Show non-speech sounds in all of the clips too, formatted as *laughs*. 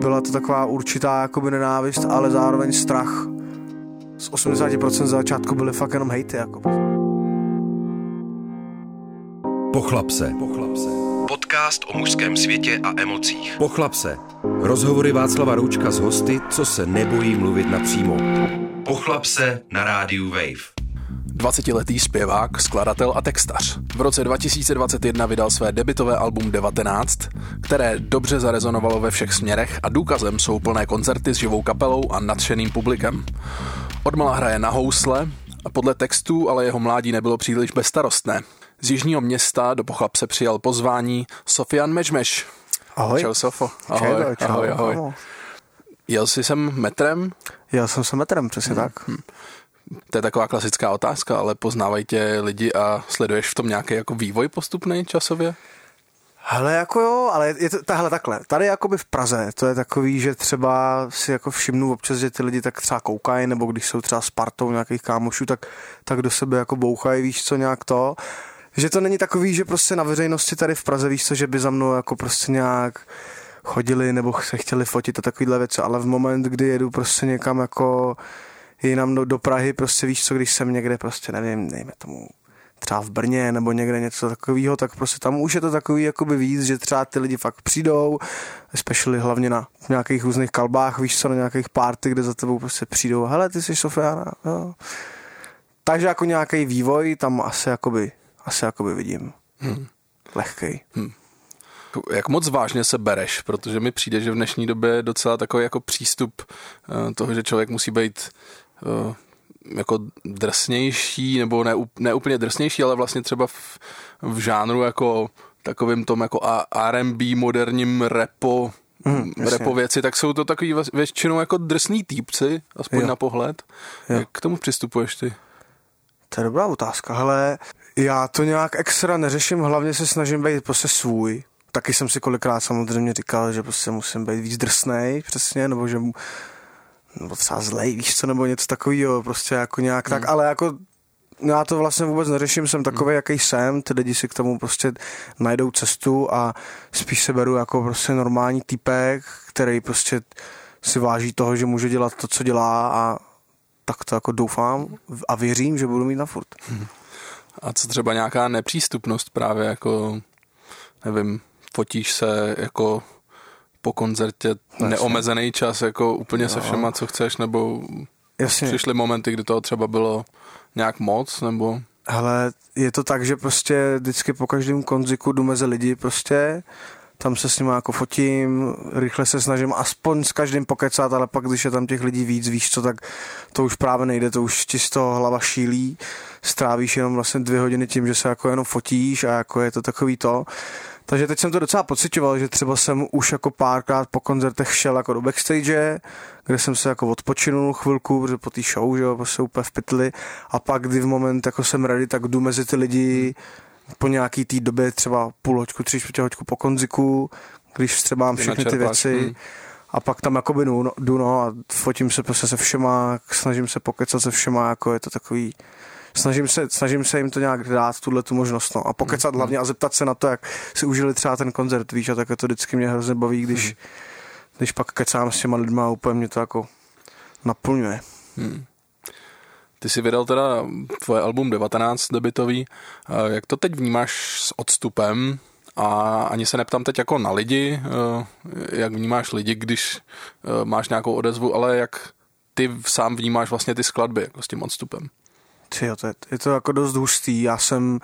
byla to taková určitá jakoby nenávist, ale zároveň strach. Z 80% začátku byly fakt jenom hejty. Jako. Pochlap se. Podcast o mužském světě a emocích. Pochlap se. Rozhovory Václava Roučka s hosty, co se nebojí mluvit napřímo. Pochlap se na rádiu Wave. 20-letý zpěvák, skladatel a textař. V roce 2021 vydal své debitové album 19, které dobře zarezonovalo ve všech směrech a důkazem jsou plné koncerty s živou kapelou a nadšeným publikem. Odmala hraje na housle a podle textů ale jeho mládí nebylo příliš bezstarostné. Z jižního města do Pochlap se přijal pozvání Sofian Mežmeš. Ahoj. Čau Sofo. Ahoj, Ahoj, čau, ahoj, ahoj. ahoj. Jel jsi sem metrem? Já jsem se metrem, přesně Hmm. tak. To je taková klasická otázka, ale poznávají tě lidi a sleduješ v tom nějaký jako vývoj postupný časově? Hele, jako jo, ale je to tahle takhle. Tady jakoby v Praze, to je takový, že třeba si jako všimnu občas, že ty lidi tak třeba koukají, nebo když jsou třeba s partou nějakých kámošů, tak, tak do sebe jako bouchají, víš co, nějak to. Že to není takový, že prostě na veřejnosti tady v Praze, víš co, že by za mnou jako prostě nějak chodili nebo se chtěli fotit a takovýhle věci, ale v moment, kdy jedu prostě někam jako jinam do, do Prahy, prostě víš co, když jsem někde prostě, nevím, dejme tomu třeba v Brně nebo někde něco takového, tak prostě tam už je to takový jakoby víc, že třeba ty lidi fakt přijdou, especially hlavně na nějakých různých kalbách, víš co, na nějakých party, kde za tebou prostě přijdou, hele, ty jsi Sofiana, jo. Takže jako nějaký vývoj tam asi jakoby, asi jakoby vidím. Hmm. Lehkej. Jak moc vážně se bereš? Protože mi přijde, že v dnešní době je docela takový jako přístup eh, toho, že člověk musí být jako drsnější, nebo ne, ne úplně drsnější, ale vlastně třeba v, v žánru jako takovým tom jako R&B moderním repo, Mhm, mm, jasně. repo věci, tak jsou to takový většinou jako drsný týpci, aspoň Jo. na pohled. Jo. Jak k tomu přistupuješ ty? To je dobrá otázka, hele, já to nějak extra neřeším, hlavně se snažím být prostě svůj. Taky jsem si kolikrát samozřejmě říkal, že prostě musím být víc drsnej, přesně, nebo že mu- nebo třeba zlej, víš co, nebo něco takového, prostě jako nějak tak, ale jako já to vlastně vůbec neřeším, jsem takový, jaký jsem, ty lidi si k tomu prostě najdou cestu a spíš se beru jako prostě normální typek, který prostě si váží toho, že může dělat to, co dělá a tak to jako doufám a věřím, že budu mít na furt. A co třeba nějaká nepřístupnost právě jako, nevím, fotíš se jako po koncertě neomezený čas, jako úplně se všema, co chceš, nebo Jasně. přišly momenty, kdy toho třeba bylo nějak moc, nebo Hele, je to tak, že prostě vždycky po každém konziku jdu mezi lidi prostě, tam se s nimi jako fotím, rychle se snažím aspoň s každým pokecat, ale pak, když je tam těch lidí víc, víš co, tak to už právě nejde, to už ti z toho hlava šílí, strávíš jenom vlastně dvě hodiny tím, že se jako jenom fotíš a jako je to takový to. Takže teď jsem to docela pocitoval, že třeba jsem už jako párkrát po koncertech šel jako do backstage, kde jsem se jako odpočinul chvilku, protože po té show, že jo, prostě úplně v pytli a pak, kdy v moment jako jsem ready, tak jdu mezi ty lidi po nějaký té době, třeba půl hoďku, tři čtvrtě hoďku po konziku, když třeba mám Ty všechny ty věci hm. a pak tam jakoby jdu, no, jdu no a fotím se prostě se všema, snažím se pokecat se všema, jako je to takový, snažím se, snažím se jim to nějak dát, tuhle tu možnost, no. A pokecat Mhm. hlavně a zeptat se na to, jak si užili třeba ten koncert, víš, a tak to vždycky mě hrozně baví, když, Mhm. když pak kecám s těma lidma a úplně mě to jako naplňuje. ty si vydal teda tvoje album 19 debitový. Eh, Jak to teď vnímáš s odstupem? A ani se neptám teď jako na lidi, eh, jak vnímáš lidi, když eh, máš nějakou odezvu, ale jak ty sám vnímáš vlastně ty skladby jako s tím odstupem. Ty jo, to je, je to jako dost hustý. Já jsem,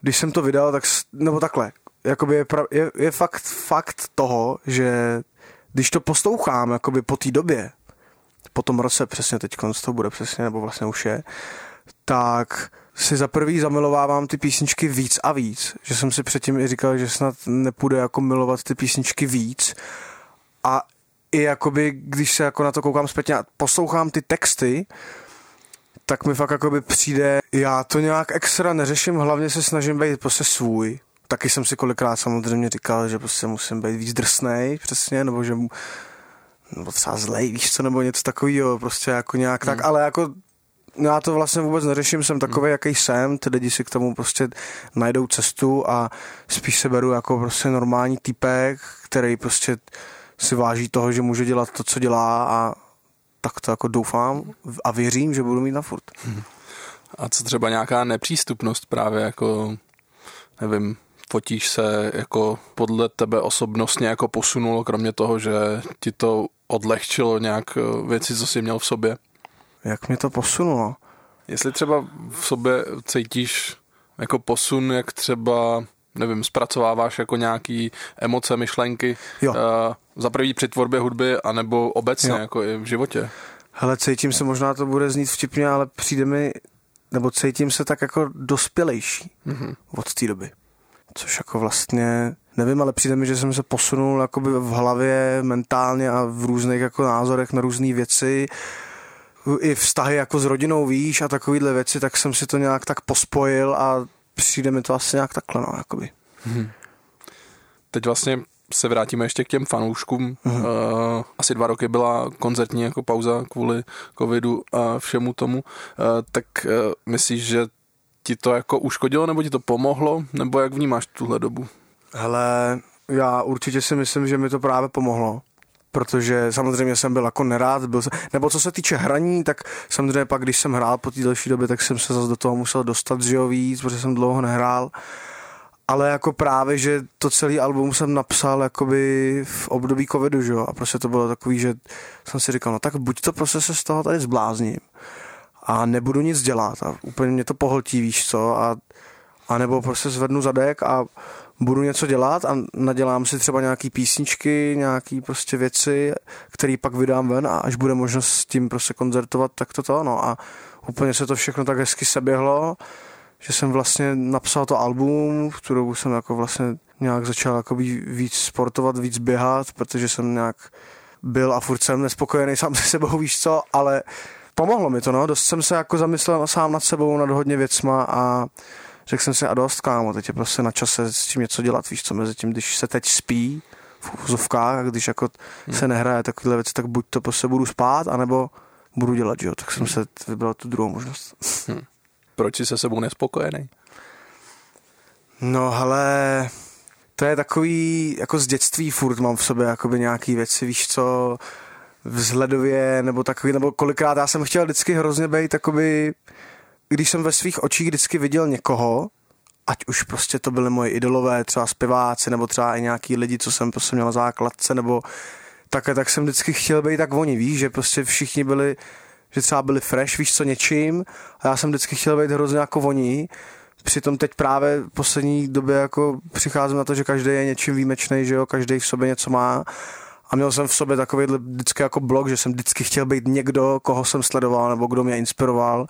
když jsem to vydal, tak, nebo takhle, jakoby je, pra, je, je fakt, fakt toho, že když to poslouchám jakoby po té době, po tom roce přesně teď to bude přesně, nebo vlastně už je, tak si za prvý zamilovávám ty písničky víc a víc. Že jsem si předtím i říkal, že snad nepůjde jako milovat ty písničky víc. A i jakoby, když se jako na to koukám zpětně a poslouchám ty texty, tak mi fakt jakoby přijde, já to nějak extra neřeším, hlavně se snažím být prostě svůj. Taky jsem si kolikrát samozřejmě říkal, že prostě musím být víc drsnej, přesně, nebo že mu- nebo třeba zlej, víš co, nebo něco takového, prostě jako nějak tak, ale jako já to vlastně vůbec neřeším, jsem takový, jaký jsem, ty lidi si k tomu prostě najdou cestu a spíš se beru jako prostě normální typek, který prostě si váží toho, že může dělat to, co dělá a tak to jako doufám a věřím, že budu mít na furt. A co třeba nějaká nepřístupnost právě jako, nevím, fotíš se jako podle tebe osobnostně jako posunulo, kromě toho, že ti to odlehčilo nějak eh, věci, co jsi měl v sobě? Jak mě to posunulo? Jestli třeba v sobě cítíš jako posun, jak třeba nevím, zpracováváš jako nějaký emoce, myšlenky jo. Uh, za první při tvorbě hudby, anebo obecně jo. jako i v životě? Hele, cítím se, možná to bude znít vtipně, ale přijde mi, nebo cítím se tak jako dospělejší mm-hmm. od té doby. Což jako vlastně, nevím, ale přijde mi, že jsem se posunul jakoby v hlavě, mentálně a v různých jako názorech na různé věci i vztahy jako s rodinou, víš, a takovýhle věci, tak jsem si to nějak tak pospojil a přijde mi to asi nějak takhle, no, jakoby. Hmm. Teď vlastně se vrátíme ještě k těm fanouškům. Hmm. Uh, asi dva roky byla koncertní jako pauza kvůli covidu a všemu tomu. Uh, tak uh, myslíš, že ti to jako uškodilo, nebo ti to pomohlo, nebo jak vnímáš tuhle dobu? Hele, já určitě si myslím, že mi to právě pomohlo protože samozřejmě jsem byl jako nerád, byl nebo co se týče hraní, tak samozřejmě pak, když jsem hrál po té další době, tak jsem se zase do toho musel dostat, že jo, víc, protože jsem dlouho nehrál. Ale jako právě, že to celý album jsem napsal jakoby v období covidu, že jo, a prostě to bylo takový, že jsem si říkal, no tak buď to prostě se z toho tady zblázním a nebudu nic dělat a úplně mě to pohltí, víš co, a, a nebo prostě zvednu zadek a budu něco dělat a nadělám si třeba nějaký písničky, nějaký prostě věci, které pak vydám ven a až bude možnost s tím prostě koncertovat, tak to to, no. A úplně se to všechno tak hezky seběhlo, že jsem vlastně napsal to album, v tu dobu jsem jako vlastně nějak začal jako víc sportovat, víc běhat, protože jsem nějak byl a furt jsem nespokojený *laughs* sám se sebou, víš co, ale pomohlo mi to, no, dost jsem se jako zamyslel sám nad sebou, nad hodně věcma a řekl jsem si a dost, kámo, teď je prostě na čase s tím něco dělat, víš co, mezi tím, když se teď spí v úzovkách a když jako hmm. se nehraje takovéhle věci, tak buď to prostě budu spát, anebo budu dělat, jo, tak jsem hmm. se vybral tu druhou možnost. Hmm. Proč jsi se sebou nespokojený? No, hele, to je takový, jako z dětství furt mám v sobě jakoby nějaký věci, víš co, vzhledově, nebo takový, nebo kolikrát já jsem chtěl vždycky hrozně být takový když jsem ve svých očích vždycky viděl někoho, ať už prostě to byly moje idolové, třeba zpěváci, nebo třeba i nějaký lidi, co jsem prostě měl na základce, nebo tak, tak jsem vždycky chtěl být tak oni, víš, že prostě všichni byli, že třeba byli fresh, víš co, něčím. A já jsem vždycky chtěl být hrozně jako oni, přitom teď právě v poslední době jako přicházím na to, že každý je něčím výjimečný, že jo, každý v sobě něco má. A měl jsem v sobě takový vždycky jako blog, že jsem vždycky chtěl být někdo, koho jsem sledoval nebo kdo mě inspiroval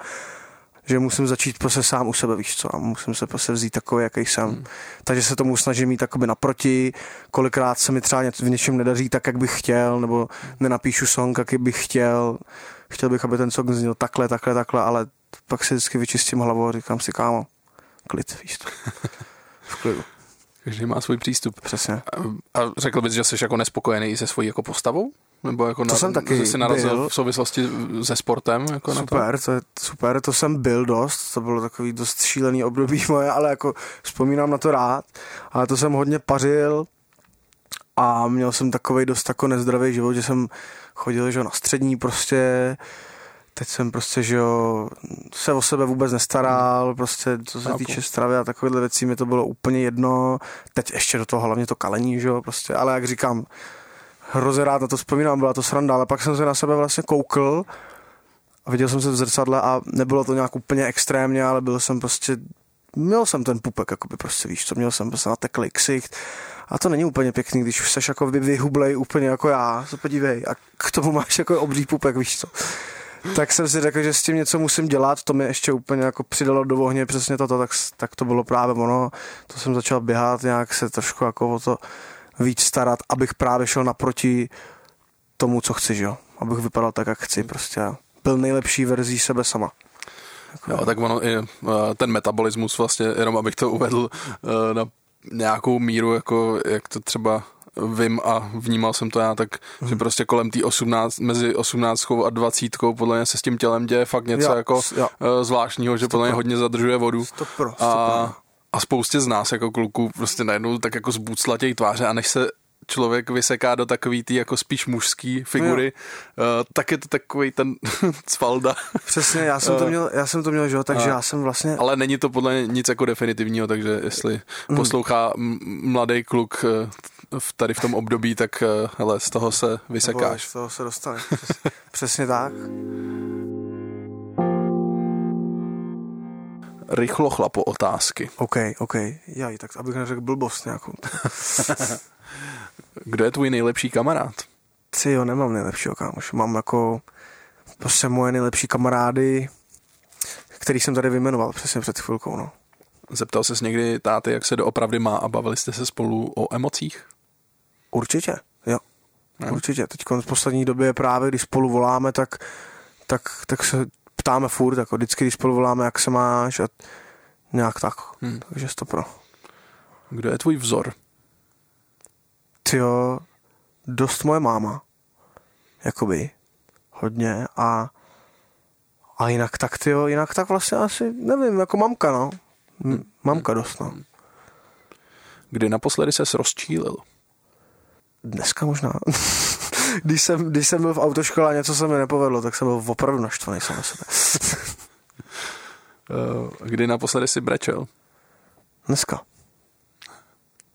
že musím začít prostě sám u sebe, víš co, a musím se prostě vzít takový, jaký jsem. Hmm. Takže se tomu snažím mít takoby naproti, kolikrát se mi třeba v něčem nedaří tak, jak bych chtěl, nebo nenapíšu song, jaký bych chtěl. Chtěl bych, aby ten song zněl takhle, takhle, takhle, ale pak si vždycky vyčistím hlavu a říkám si, kámo, klid, víš to. *laughs* V klidu. Každý má svůj přístup. Přesně. A, a řekl bys, že jsi jako nespokojený se svojí jako postavou? Nebo jako to na, jsem taky jsi narazil byl. v souvislosti se sportem? Jako super, na to? to je super, to jsem byl dost, to bylo takový dost šílený období *laughs* moje, ale jako vzpomínám na to rád, ale to jsem hodně pařil a měl jsem takový dost jako nezdravý život, že jsem chodil že na střední prostě, teď jsem prostě, že jo, se o sebe vůbec nestaral, hmm. prostě co se týče stravy a takovéhle věcí mi to bylo úplně jedno, teď ještě do toho hlavně to kalení, že jo, prostě, ale jak říkám, hrozně rád na to vzpomínám, byla to sranda, ale pak jsem se na sebe vlastně koukl a viděl jsem se v zrcadle a nebylo to nějak úplně extrémně, ale byl jsem prostě, měl jsem ten pupek, jakoby prostě víš co, měl jsem prostě nateklý ksicht a to není úplně pěkný, když už seš jako vyhublej úplně jako já, se podívej a k tomu máš jako obří pupek, víš co. Tak jsem si řekl, že s tím něco musím dělat, to mi ještě úplně jako přidalo do ohně přesně toto, tak, tak to bylo právě ono, to jsem začal běhat, nějak se trošku jako o to víc starat, abych právě šel naproti tomu, co chci, že jo? Abych vypadal tak, jak chci prostě. Byl nejlepší verzí sebe sama. Jako, jo, tak ono i eh, ten metabolismus vlastně, jenom abych to uvedl eh, na nějakou míru, jako jak to třeba vím a vnímal jsem to já, tak hmm. že prostě kolem té 18, mezi 18 a 20 podle mě se s tím tělem děje fakt něco jo, jako jo. Eh, zvláštního, že podle mě hodně zadržuje vodu. Stopro, stopro. A a spoustě z nás jako kluků prostě najednou tak jako zbuclatějí tváře a než se člověk vyseká do takový ty jako spíš mužský figury, uh, tak je to takový ten *laughs* cvalda. Přesně, já jsem to měl, já jsem to měl, že jo, takže uh, já jsem vlastně... Ale není to podle nic jako definitivního, takže jestli mm. poslouchá mladý kluk v tady v tom období, tak hele, z toho se vysekáš. z toho se dostane. Přesně, přesně tak. Rychlo chlapo otázky. OK, OK. Jaj, tak abych neřekl blbost nějakou. *laughs* Kdo je tvůj nejlepší kamarád? Ty jo, nemám nejlepšího kámoš. Mám jako prostě moje nejlepší kamarády, který jsem tady vyjmenoval přesně před chvilkou, no. Zeptal ses někdy táty, jak se doopravdy má a bavili jste se spolu o emocích? Určitě, jo. Ne? Určitě. Teď v poslední době právě, když spolu voláme, tak, tak, tak se ptáme furt, jako vždycky, když spolu voláme, jak se máš a nějak tak. Hmm. Takže to pro. Kdo je tvůj vzor? Ty jo, dost moje máma. Jakoby. Hodně a a jinak tak, ty jo, jinak tak vlastně asi, nevím, jako mamka, no. Hmm. Mamka dost, no. Kdy naposledy ses rozčílil? Dneska možná. *laughs* když, jsem, když jsem byl v autoškole a něco se mi nepovedlo, tak jsem byl opravdu naštvaný sám na sebe. Eh, kdy naposledy si brečel? Dneska.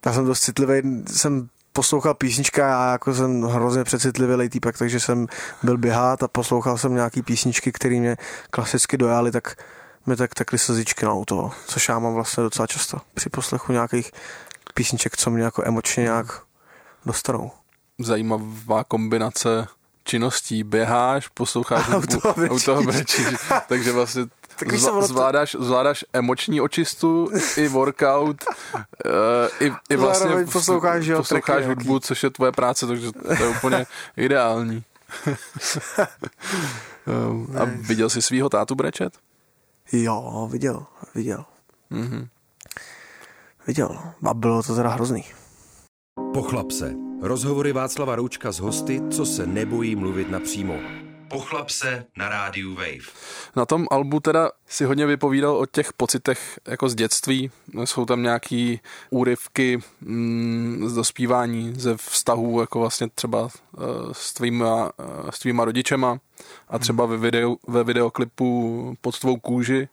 Já jsem dost citlivý, jsem poslouchal písnička a jako jsem hrozně přecitlivý týpek, takže jsem byl běhat a poslouchal jsem nějaký písničky, které mě klasicky dojaly, tak mi tak tekly slzičky na auto, což já mám vlastně docela často při poslechu nějakých písniček, co mě jako emočně nějak dostanou zajímavá kombinace činností. Běháš, posloucháš hudbu, u toho brečíš. *laughs* Takže vlastně zv, zvládáš, zvládáš emoční očistu i workout, uh, i, i vlastně Zároveň posloucháš, jo, posloucháš hudbu, nějaký. což je tvoje práce, takže to je úplně *laughs* ideální. *laughs* a viděl jsi svého tátu brečet? Jo, viděl, viděl. Mm-hmm. Viděl, a bylo to teda hrozný. Pochlap se. Rozhovory Václava Roučka s hosty, co se nebojí mluvit napřímo. Pochlap se na rádiu Wave. Na tom albu teda si hodně vypovídal o těch pocitech jako z dětství. Jsou tam nějaký úryvky mm, z dospívání, ze vztahů jako vlastně třeba uh, s, tvýma, uh, s tvýma rodičema a třeba ve, video, ve videoklipu pod tvou kůži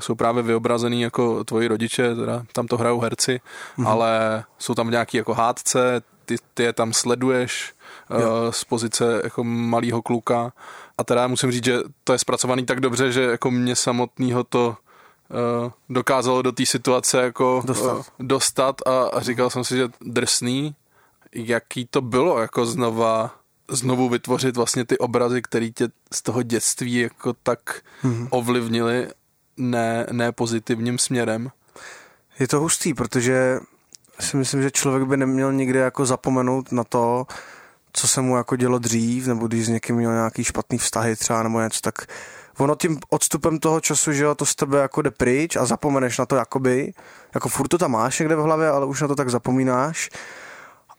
jsou právě vyobrazený jako tvoji rodiče, teda tam to hrajou herci, mm-hmm. ale jsou tam nějaký jako hádce, ty, ty je tam sleduješ uh, z pozice jako malého kluka. A teda musím říct, že to je zpracovaný tak dobře, že jako mě samotného to uh, dokázalo do té situace jako dostat, uh, dostat a, a říkal jsem si, že drsný, jaký to bylo jako znova znovu vytvořit vlastně ty obrazy, které tě z toho dětství jako tak mm-hmm. ovlivnili ne, ne pozitivním směrem. Je to hustý, protože si myslím, že člověk by neměl nikdy jako zapomenout na to, co se mu jako dělo dřív, nebo když s někým měl nějaký špatný vztahy třeba nebo něco, tak ono tím odstupem toho času, že jo, to z tebe jako jde pryč a zapomeneš na to jakoby, jako furt to tam máš někde v hlavě, ale už na to tak zapomínáš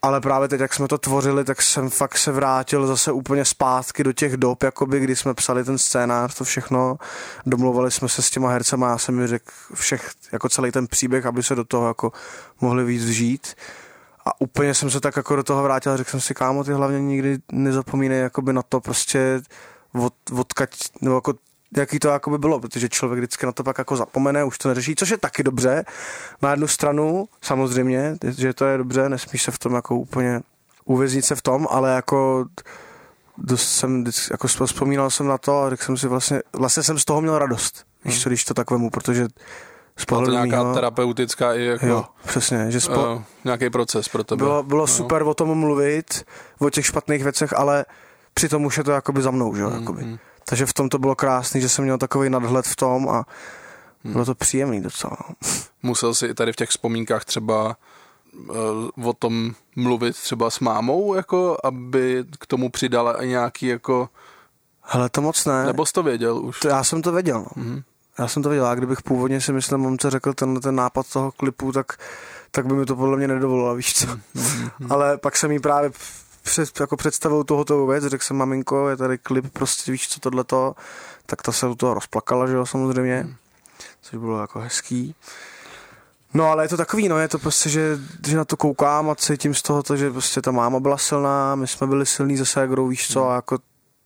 ale právě teď, jak jsme to tvořili, tak jsem fakt se vrátil zase úplně zpátky do těch dob, jakoby, kdy jsme psali ten scénář, to všechno, domluvali jsme se s těma hercema, já jsem mi řekl všech, jako celý ten příběh, aby se do toho jako mohli víc žít. A úplně jsem se tak jako do toho vrátil a řekl jsem si, kámo, ty hlavně nikdy nezapomínej jakoby na to prostě od, odkaď, nebo jako jaký to jako by bylo, protože člověk vždycky na to pak jako zapomene, už to neřeší, což je taky dobře. Na jednu stranu, samozřejmě, že to je dobře, nesmíš se v tom jako úplně uvěznit se v tom, ale jako dost jsem, jako vzpomínal jsem na to a řekl jsem si vlastně, vlastně jsem z toho měl radost, hmm. když, to, když to tak vemu, protože z pohledu to nějaká mýho, terapeutická i jako... Jo, přesně. Že spo, uh, nějaký proces pro tebe. Bylo, bylo no. super o tom mluvit, o těch špatných věcech, ale přitom už je to jakoby za mnou, že jo, mm, jakoby. Mm. Takže v tom to bylo krásný, že jsem měl takový nadhled v tom a hmm. bylo to příjemný docela. Musel si tady v těch vzpomínkách třeba uh, o tom mluvit třeba s mámou, jako aby k tomu přidala i nějaký jako... Hele, to moc ne. Nebo jsi to věděl už? To já jsem to věděl, no. Hmm. Já jsem to věděl, a kdybych původně si myslel, mamce řekl ten, ten nápad toho klipu, tak, tak by mi to podle mě nedovolila, víš co. Hmm. *laughs* Ale pak jsem jí právě před, jako představil tohoto věc, řekl jsem, maminko, je tady klip, prostě víš, co tohleto, tak ta se u toho rozplakala, že jo, samozřejmě, hmm. což bylo jako hezký. No ale je to takový, no je to prostě, že, že na to koukám a cítím z toho, to, že prostě ta máma byla silná, my jsme byli silní ze ségrou, víš co, a jako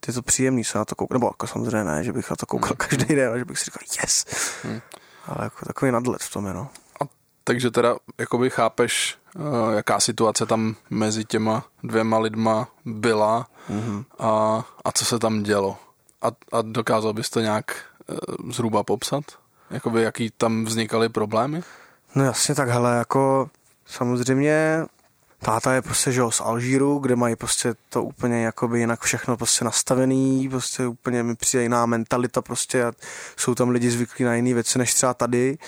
je to příjemný se na to koukat, nebo jako samozřejmě ne, že bych na to koukal každý den, ale že bych si říkal yes, hmm. ale jako takový nadlet v tom je, no. A takže teda jakoby chápeš, jaká situace tam mezi těma dvěma lidma byla mm-hmm. a, a co se tam dělo. A, a dokázal bys to nějak uh, zhruba popsat? Jakoby jaký tam vznikaly problémy? No jasně, tak hele, jako samozřejmě táta je prostě, že z Alžíru, kde mají prostě to úplně jakoby jinak všechno prostě nastavený, prostě úplně mi přijde jiná mentalita prostě a jsou tam lidi zvyklí na jiné věci než třeba tady,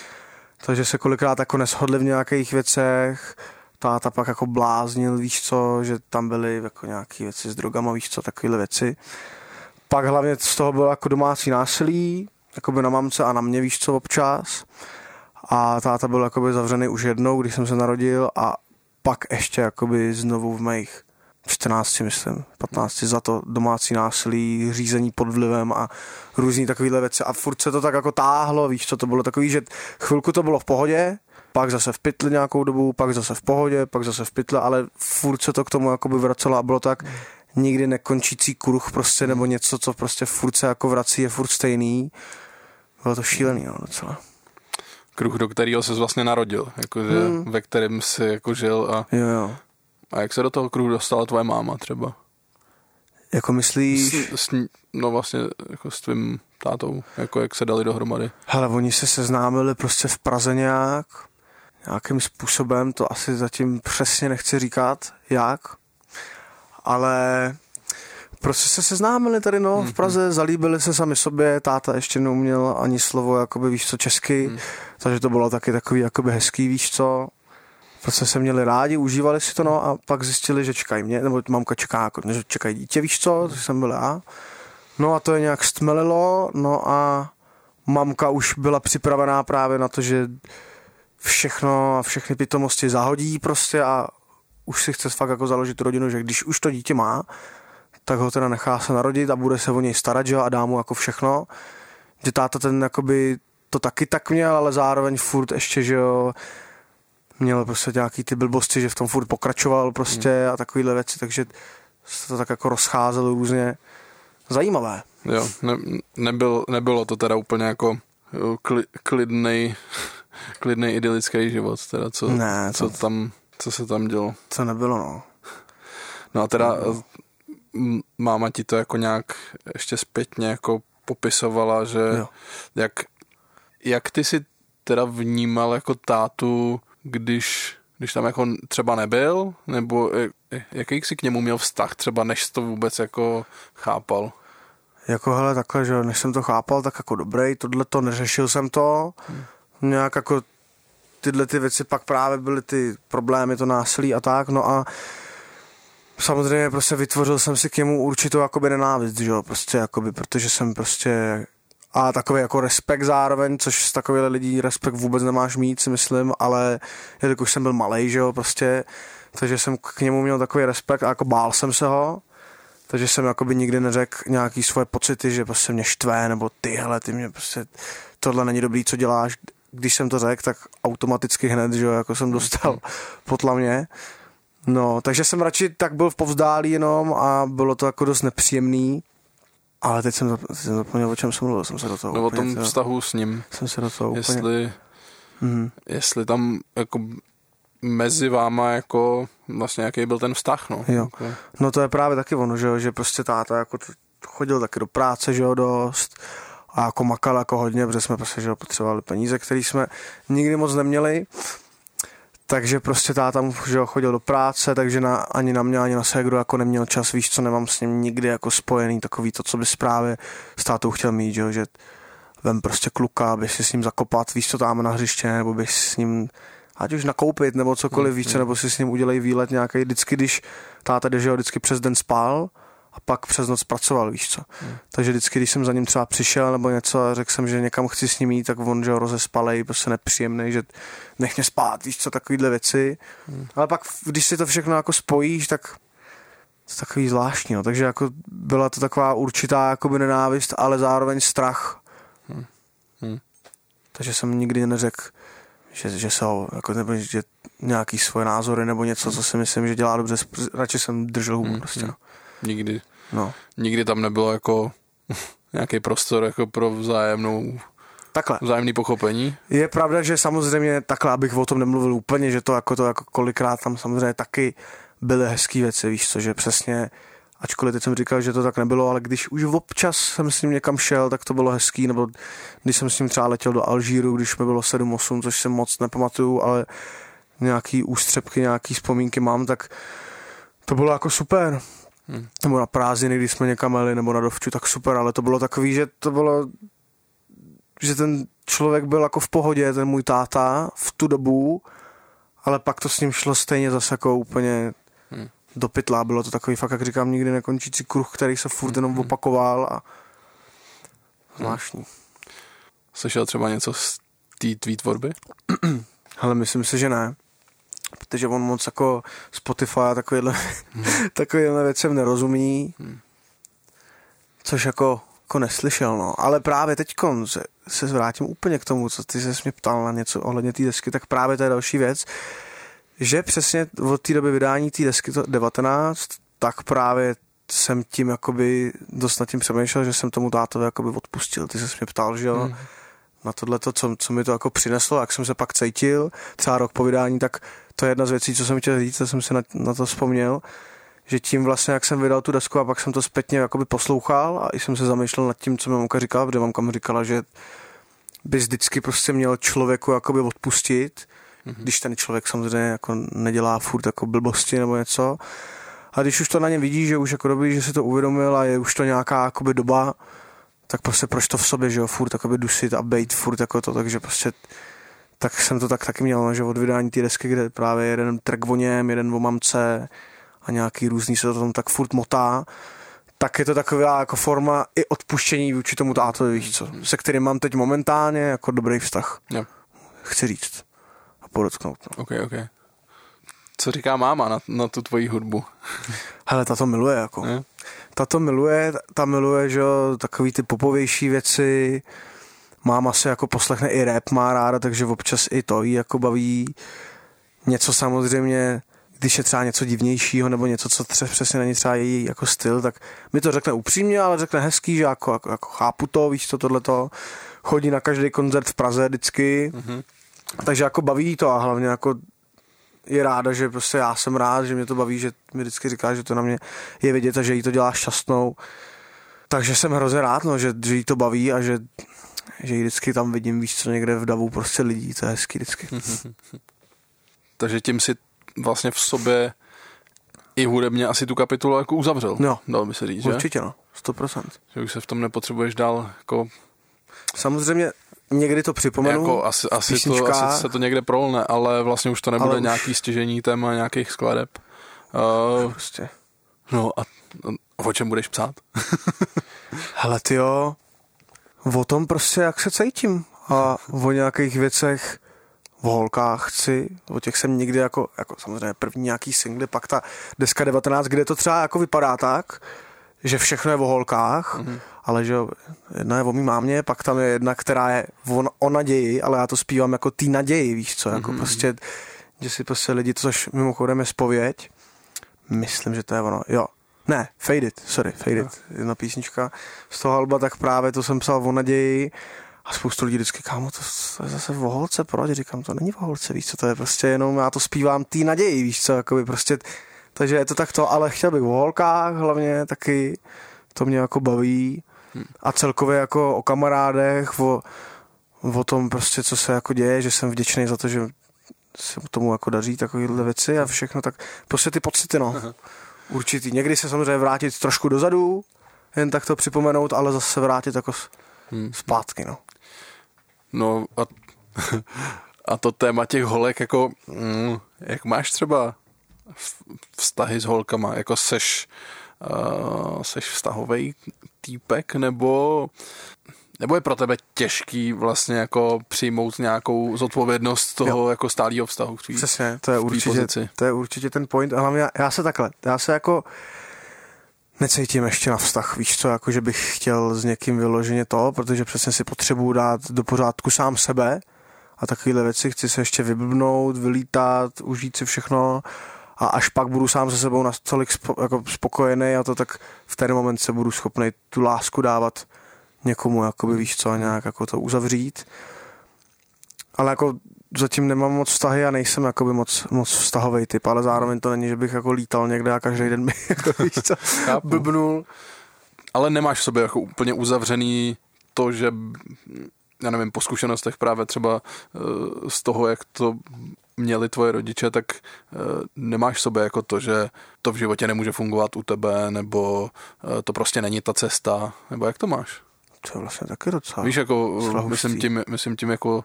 takže se kolikrát jako neshodli v nějakých věcech, táta pak jako bláznil, víš co, že tam byly jako nějaké věci s drogama, víš co, takovéhle věci. Pak hlavně z toho bylo jako domácí násilí, jako by na mamce a na mě, víš co, občas. A táta byl jakoby zavřený už jednou, když jsem se narodil a pak ještě jakoby znovu v mých 14, myslím, 15 za to domácí násilí, řízení pod vlivem a různý takovýhle věci. A furt se to tak jako táhlo, víš co, to bylo takový, že chvilku to bylo v pohodě, pak zase v pytli nějakou dobu, pak zase v pohodě, pak zase v pytle, ale furt se to k tomu jakoby vracelo a bylo tak nikdy nekončící kruh prostě, nebo něco, co prostě furt se jako vrací, je furt stejný. Bylo to šílený, no, docela kruh, do kterého se vlastně narodil, jakože, hmm. ve kterém si jako žil a, jo, jo. a jak se do toho kruhu dostala tvoje máma třeba? Jako myslíš? S, s, no vlastně jako s tvým tátou, jako jak se dali dohromady. Hele, oni se seznámili prostě v Praze nějak, nějakým způsobem, to asi zatím přesně nechci říkat, jak, ale Prostě se seznámili tady no, v mhm. Praze, zalíbili se sami sobě, táta ještě neuměl ani slovo, jakoby víš co, česky, mm. takže to bylo taky takový jakoby hezký, víš co. Prostě se měli rádi, užívali si to, no a pak zjistili, že čekají mě, nebo mamka čeká, jako, že čekají dítě, víš co, to jsem byl já. No a to je nějak stmelilo, no a mamka už byla připravená právě na to, že všechno a všechny pitomosti zahodí prostě a už si chce fakt jako založit rodinu, že když už to dítě má, tak ho teda nechá se narodit a bude se o něj starat, že a dá mu jako všechno. Že táta ten jakoby to taky tak měl, ale zároveň furt ještě, že jo, měl prostě nějaký ty blbosti, že v tom furt pokračoval prostě hmm. a takovýhle věci, takže se to tak jako rozcházelo různě. Zajímavé. Jo, ne, nebyl, nebylo to teda úplně jako kli, klidnej idylický život, teda co, ne, to, co tam, co se tam dělo. Co nebylo, no. No a teda no máma ti to jako nějak ještě zpětně jako popisovala, že jo. jak, jak ty si teda vnímal jako tátu, když, když tam jako třeba nebyl, nebo jaký jsi k němu měl vztah třeba, než jsi to vůbec jako chápal? Jako hele, takhle, že než jsem to chápal, tak jako dobrý, tohle to neřešil jsem to, hmm. Nějak jako tyhle ty věci pak právě byly ty problémy, to násilí a tak, no a samozřejmě prostě vytvořil jsem si k němu určitou jakoby nenávist, že jo, prostě jakoby, protože jsem prostě a takový jako respekt zároveň, což z takových lidí respekt vůbec nemáš mít, si myslím, ale už jsem byl malý, že jo, prostě, takže jsem k němu měl takový respekt a jako bál jsem se ho, takže jsem jakoby nikdy neřekl nějaký svoje pocity, že prostě mě štve, nebo ty, hele, ty mě prostě, tohle není dobrý, co děláš. Když jsem to řekl, tak automaticky hned, že jo, jako jsem dostal potla mě. No, takže jsem radši tak byl v povzdálí jenom a bylo to jako dost nepříjemný. Ale teď jsem, teď jsem zapomněl, o čem jsem mluvil, jsem se do toho No o tom třeba, vztahu s ním. Jsem se do toho jestli, úplně... Mm. Jestli tam jako mezi váma jako vlastně jaký byl ten vztah, no. Jo. Jako. No to je právě taky ono, že, že prostě táta jako chodil taky do práce, že jo, dost a jako makal jako hodně, protože jsme prostě, že potřebovali peníze, které jsme nikdy moc neměli takže prostě táta mu že chodil do práce, takže na, ani na mě, ani na ségru jako neměl čas, víš co, nemám s ním nikdy jako spojený takový to, co by právě s tátou chtěl mít, že, že vem prostě kluka, aby si s ním zakopat, víš co, tam na hřiště, nebo bych s ním ať už nakoupit, nebo cokoliv, mm, víš co, mm. nebo si s ním udělej výlet nějaký, vždycky, když táta jde, že ho vždycky přes den spal, a pak přes noc pracoval, víš co. Hmm. Takže vždycky, když jsem za ním třeba přišel nebo něco a řekl jsem, že někam chci s ním jít, tak on, že ho rozespalej, prostě nepříjemný, že nech mě spát, víš co, takovýhle věci. Hmm. Ale pak, když si to všechno jako spojíš, tak to je takový zvláštní, no. takže jako byla to taková určitá jakoby nenávist, ale zároveň strach. Hmm. Hmm. Takže jsem nikdy neřekl, že, že se ho, jako, nebo že nějaký svoje názory nebo něco, co si myslím, že dělá dobře, radši jsem držel hubu mm, prostě, no. Nikdy, no. nikdy tam nebylo jako *laughs* nějaký prostor jako pro vzájemnou Takhle. Vzájemný pochopení. Je pravda, že samozřejmě takhle, abych o tom nemluvil úplně, že to jako to jako kolikrát tam samozřejmě taky byly hezké věci, víš co, že přesně ačkoliv teď jsem říkal, že to tak nebylo, ale když už občas jsem s ním někam šel, tak to bylo hezký, nebo když jsem s ním třeba letěl do Alžíru, když mi bylo 7-8, což se moc nepamatuju, ale nějaký ústřepky, nějaký vzpomínky mám, tak to bylo jako super. Hmm. Nebo na prázdniny, když jsme někam jeli, nebo na dovču, tak super, ale to bylo takový, že to bylo, že ten člověk byl jako v pohodě, ten můj táta v tu dobu, ale pak to s ním šlo stejně zase jako úplně hmm. do pytla. Bylo to takový fakt, jak říkám, nikdy nekončící kruh, který se furt jenom hmm. opakoval a zvláštní. Hmm. Slyšel třeba něco z té tvý tvorby? *clears throat* Ale myslím si, že ne. Protože on moc jako Spotify a takovýhle, hmm. *laughs* takovýhle věcem nerozumí. Hmm. Což jako, jako neslyšel, no. Ale právě teď se, se vrátím úplně k tomu, co ty se mě ptal na něco ohledně té desky, tak právě to je další věc, že přesně od té doby vydání té desky to 19, tak právě jsem tím jakoby dost nad tím přemýšlel, že jsem tomu tátovi jakoby odpustil. Ty se mě ptal, že jo, mm. Na tohle, co, co mi to jako přineslo, jak jsem se pak cítil, třeba rok po vydání, tak to je jedna z věcí, co jsem chtěl říct, co jsem si na, na to vzpomněl, že tím vlastně, jak jsem vydal tu desku a pak jsem to zpětně jakoby poslouchal a i jsem se zamýšlel nad tím, co mi mamka říkala, protože mamka mi říkala, že bys vždycky prostě měl člověku jakoby odpustit, mm-hmm. když ten člověk samozřejmě jako nedělá furt jako blbosti nebo něco. A když už to na ně vidí, že už jako dobrý, že si to uvědomil a je už to nějaká jakoby doba, tak prostě proč to v sobě, že jo, furt jakoby dusit a bejt furt jako to, takže prostě tak jsem to tak taky měl, no, že od vydání té desky, kde právě jeden track o něm, jeden o mamce a nějaký různý se to tam tak furt motá, tak je to taková jako forma i odpuštění vůči tomu tátovi, víš co, se kterým mám teď momentálně jako dobrý vztah. Jo. Chci říct a podotknout. No. Ok, ok. Co říká máma na, na tu tvoji hudbu? Hele, ta to miluje jako. Je? Ta to miluje, ta miluje, že jo, takový ty popovější věci, máma se jako poslechne i rap, má ráda, takže občas i to jí jako baví. Něco samozřejmě když je třeba něco divnějšího nebo něco, co tře, přesně není třeba její jako styl, tak mi to řekne upřímně, ale řekne hezký, že jako, jako, jako chápu to, víš co, tohleto. Chodí na každý koncert v Praze vždycky, mm-hmm. takže jako baví to a hlavně jako je ráda, že prostě já jsem rád, že mě to baví, že mi vždycky říká, že to na mě je vidět a že jí to dělá šťastnou. Takže jsem hrozně rád, no, že, že jí to baví a že, že jí vždycky tam vidím, víš co, někde v davu prostě lidí, to je hezký vždycky. *laughs* Takže tím si vlastně v sobě i hudebně asi tu kapitulu jako uzavřel. No. Dalo by se říct, Určitě, že? no. 100%. Že už se v tom nepotřebuješ dál jako... Samozřejmě někdy to připomenu. Jako asi, asi, to, asi se to někde prolne, ale vlastně už to nebude ale nějaký už... stěžení téma nějakých skladeb. Uh, prostě. No a, a o čem budeš psát? *laughs* Hele ty jo, o tom prostě jak se cítím a o nějakých věcech, o holkách chci, o těch jsem nikdy jako, jako samozřejmě první nějaký singly, pak ta deska 19, kde to třeba jako vypadá tak, že všechno je o holkách, mm-hmm. Ale že jedna je o mý mámě, pak tam je jedna, která je o, o naději, ale já to zpívám jako tý naději, víš co, jako mm-hmm. prostě, že si prostě lidi, což mimochodem je spověď, myslím, že to je ono, jo, ne, Fade It, sorry, Fade It, jedna písnička z toho alba, tak právě to jsem psal o naději a spoustu lidí vždycky, kámo, to, to je zase o holce, proč? Říkám, to není o holce, víš co, to je prostě jenom, já to zpívám tý naději, víš co, jakoby prostě, takže je to takto, ale chtěl bych o holkách hlavně taky, to mě jako baví. A celkově jako o kamarádech, o, o tom prostě, co se jako děje, že jsem vděčný za to, že se tomu jako daří takovéhle věci a všechno, tak prostě ty pocity, no. Aha. Určitý. Někdy se samozřejmě vrátit trošku dozadu, jen tak to připomenout, ale zase vrátit jako hmm. zpátky, no. No a, *laughs* a to téma těch holek, jako, mm, jak máš třeba vztahy s holkama, jako seš, uh, seš vztahový týpek, nebo nebo je pro tebe těžký vlastně jako přijmout nějakou zodpovědnost toho jo. jako stálého vztahu? Tvý, Přesně, to je, určitě, to je určitě ten point. A hlavně já, já se takhle, já se jako necítím ještě na vztah, víš co, jako že bych chtěl s někým vyloženě to, protože přesně si potřebuju dát do pořádku sám sebe a takovéhle věci. Chci se ještě vyblbnout, vylítat, užít si všechno a až pak budu sám se sebou natolik spo, jako spokojený a to tak v ten moment se budu schopný tu lásku dávat někomu, jakoby víš co, nějak jako to uzavřít. Ale jako zatím nemám moc vztahy a nejsem jakoby moc, moc vztahový typ, ale zároveň to není, že bych jako lítal někde a každý den bych *laughs* jako, víš co, blbnul. Ale nemáš v sobě jako úplně uzavřený to, že já nevím, po zkušenostech právě třeba eh, z toho, jak to měli tvoje rodiče, tak eh, nemáš v sobě jako to, že to v životě nemůže fungovat u tebe, nebo eh, to prostě není ta cesta, nebo jak to máš? To je vlastně taky docela Víš, jako, myslím tím, myslím tím jako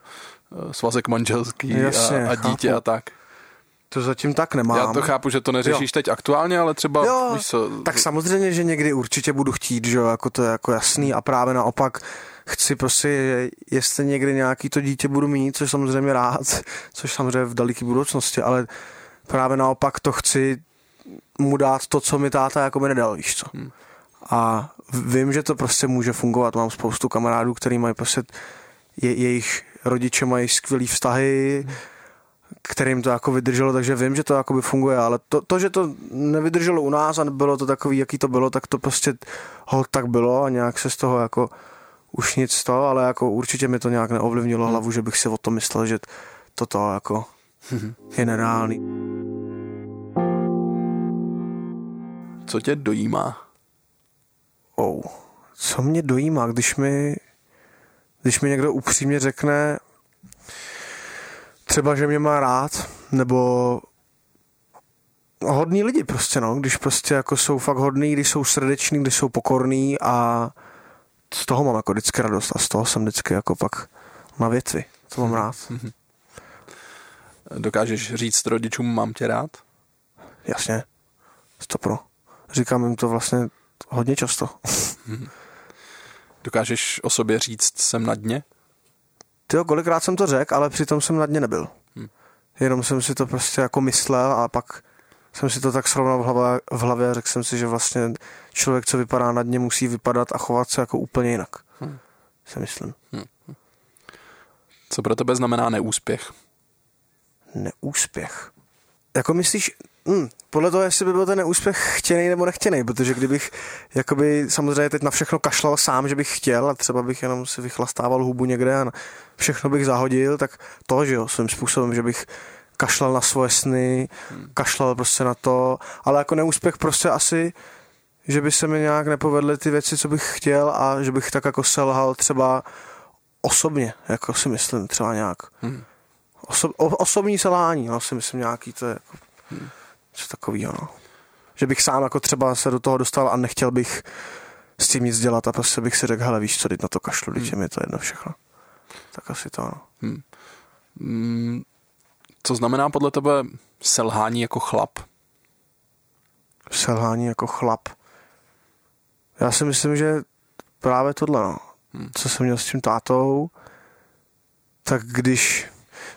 svazek manželský Jasně, a, a dítě chápu. a tak. To zatím tak nemám. Já to chápu, že to neřešíš jo. teď aktuálně, ale třeba, jo, víš co... Tak samozřejmě, že někdy určitě budu chtít, že jo, jako to je jako jasný a právě naopak chci prostě, jestli někdy nějaký to dítě budu mít, což samozřejmě rád, což samozřejmě v daleké budoucnosti, ale právě naopak to chci mu dát to, co mi táta jako mi nedal, víš co. Hmm. A vím, že to prostě může fungovat. Mám spoustu kamarádů, který mají prostě, je, jejich rodiče mají skvělý vztahy, hmm kterým to jako vydrželo, takže vím, že to jako by funguje, ale to, to, že to nevydrželo u nás a bylo to takový, jaký to bylo, tak to prostě ho tak bylo a nějak se z toho jako už nic to, ale jako určitě mi to nějak neovlivnilo hlavu, že bych si o tom myslel, že toto jako *laughs* je nereálný. Co tě dojímá? Oh, co mě dojímá, když mi, když mi někdo upřímně řekne, třeba, že mě má rád, nebo hodní lidi prostě, no, když prostě jako jsou fakt hodní, když jsou srdeční, když jsou pokorní a z toho mám jako vždycky radost a z toho jsem vždycky jako pak na větvi. To mám rád. *laughs* Dokážeš říct rodičům, mám tě rád? Jasně. Stopro. Říkám jim to vlastně hodně často. *laughs* Dokážeš o sobě říct, jsem na dně? Ty kolikrát jsem to řekl, ale přitom jsem na dně nebyl. Hmm. Jenom jsem si to prostě jako myslel a pak jsem si to tak srovnal v hlavě, v hlavě a řekl jsem si, že vlastně člověk, co vypadá na dně, musí vypadat a chovat se jako úplně jinak. Hmm. Si myslím. Hmm. Co pro tebe znamená neúspěch? Neúspěch. Jako myslíš, Hmm, podle toho, jestli by byl ten neúspěch chtěný nebo nechtěný, protože kdybych jakoby samozřejmě teď na všechno kašlal sám, že bych chtěl a třeba bych jenom si vychlastával hubu někde a všechno bych zahodil, tak to, že jo, svým způsobem, že bych kašlal na svoje sny, hmm. kašlal prostě na to, ale jako neúspěch prostě asi, že by se mi nějak nepovedly ty věci, co bych chtěl a že bych tak jako selhal třeba osobně, jako si myslím třeba nějak. Hmm. Oso, o, osobní selhání, no, si myslím nějaký, to je jako... Hmm Něco takového, no. Že bych sám jako třeba se do toho dostal a nechtěl bych s tím nic dělat a prostě bych si řekl, hele víš co, teď na to kašlu, hmm. je mi to jedno všechno. Tak asi to, no. Hmm. Hmm. Co znamená podle tebe selhání jako chlap? Selhání jako chlap. Já si myslím, že právě tohle, no. Hmm. Co jsem měl s tím tátou, tak když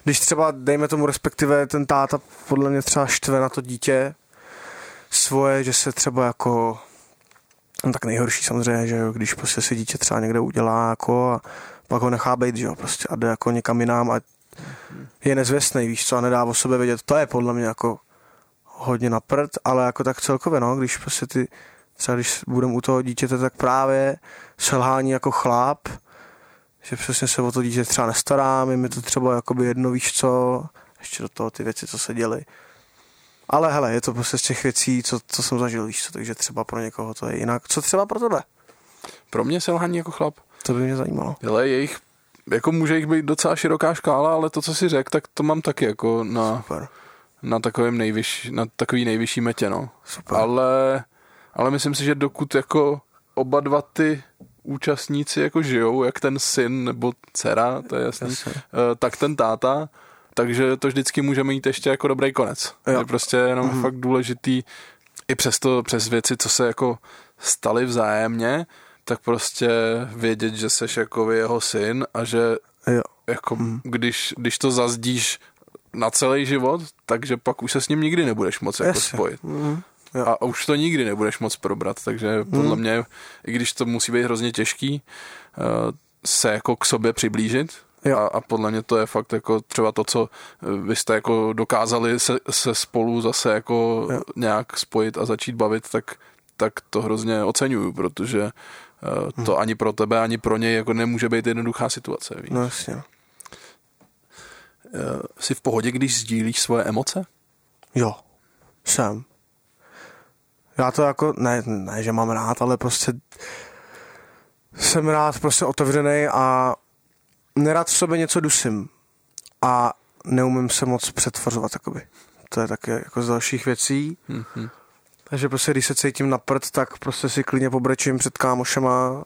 když třeba, dejme tomu respektive, ten táta podle mě třeba štve na to dítě svoje, že se třeba jako no tak nejhorší samozřejmě, že jo, když prostě si dítě třeba někde udělá jako a pak ho nechá být, že jo, prostě a jde jako někam jinam a je nezvěstný, víš co, a nedá o sobě vědět, to je podle mě jako hodně na prd, ale jako tak celkově, no, když prostě ty, třeba když budeme u toho dítěte, tak právě selhání jako chlap, že přesně se o to dítě třeba nestarám, je mi to třeba jakoby jedno, víš co, ještě do toho ty věci, co se děly. Ale hele, je to prostě z těch věcí, co, co jsem zažil, víš co, takže třeba pro někoho to je jinak. Co třeba pro tohle? Pro mě selhaní jako chlap. To by mě zajímalo. Ale jejich, jako může jich být docela široká škála, ale to, co si řekl, tak to mám taky jako na, Super. na takovém nejvyšší, na takový nejvyšší metě, no. Super. Ale, ale myslím si, že dokud jako oba dva ty účastníci jako žijou, jak ten syn nebo dcera, to je jasný, Jasně. Eh, tak ten táta, takže to vždycky může mít ještě jako dobrý konec. Jo. Je prostě jenom mm. fakt důležitý i přesto, přes věci, co se jako staly vzájemně, tak prostě vědět, že seš jako jeho syn a že jo. jako mm. když, když to zazdíš na celý život, takže pak už se s ním nikdy nebudeš moc jako spojit. Mm. Jo. A už to nikdy nebudeš moc probrat, takže podle hmm. mě, i když to musí být hrozně těžký, uh, se jako k sobě přiblížit, A, a podle mě to je fakt jako třeba to, co eh, vy jste jako dokázali se, se spolu zase jako jo. nějak spojit a začít bavit, tak, tak to hrozně oceňuju, protože to hmm. ani pro tebe, ani pro něj jako nemůže být jednoduchá situace. Víš? No jasně. Uh, jsi v pohodě, když sdílíš svoje emoce? Jo, jsem. Já to jako, ne, ne, že mám rád, ale prostě jsem rád prostě otevřený a nerad v sobě něco dusím a neumím se moc přetvořovat, jakoby. To je také jako z dalších věcí. Mm-hmm. Takže prostě, když se cítím na prd, tak prostě si klidně pobrečím před kámošema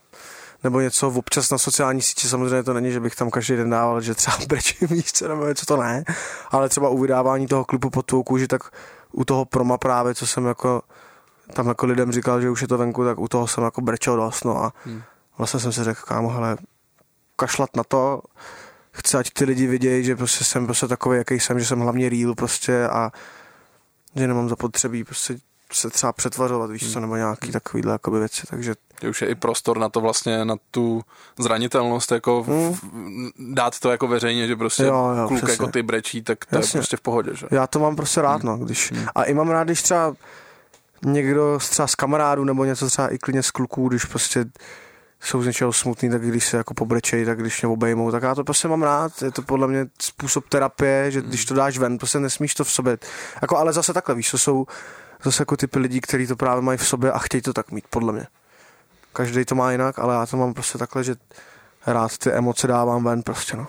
nebo něco občas na sociální sítě, samozřejmě to není, že bych tam každý den dával, že třeba *laughs* brečím místce nebo něco to ne, ale třeba u vydávání toho klipu pod tvou kůži, tak u toho proma právě, co jsem jako tam jako lidem říkal, že už je to venku, tak u toho jsem jako brečel dost, no a hmm. vlastně jsem si řekl, kámo, hele, kašlat na to, chci, ať ty lidi vidějí, že prostě jsem prostě takový, jaký jsem, že jsem hlavně real prostě a že nemám zapotřebí prostě se třeba přetvařovat, víš co, nebo nějaký hmm. takovýhle jakoby věci, takže... Je už je i prostor na to vlastně, na tu zranitelnost, jako hmm. dát to jako veřejně, že prostě jo, jo, kluk přesně. jako ty brečí, tak to Jasně. je prostě v pohodě, že? Já to mám prostě rád, hmm. no, když... Hmm. A i mám rád, když třeba někdo třeba z kamarádů nebo něco třeba i klidně z kluků, když prostě jsou z něčeho smutný, tak když se jako pobrečejí, tak když mě obejmou, tak já to prostě mám rád. Je to podle mě způsob terapie, že když to dáš ven, prostě nesmíš to v sobě. Jako, ale zase takhle, víš, to jsou zase jako typy lidí, kteří to právě mají v sobě a chtějí to tak mít, podle mě. Každý to má jinak, ale já to mám prostě takhle, že rád ty emoce dávám ven prostě, no.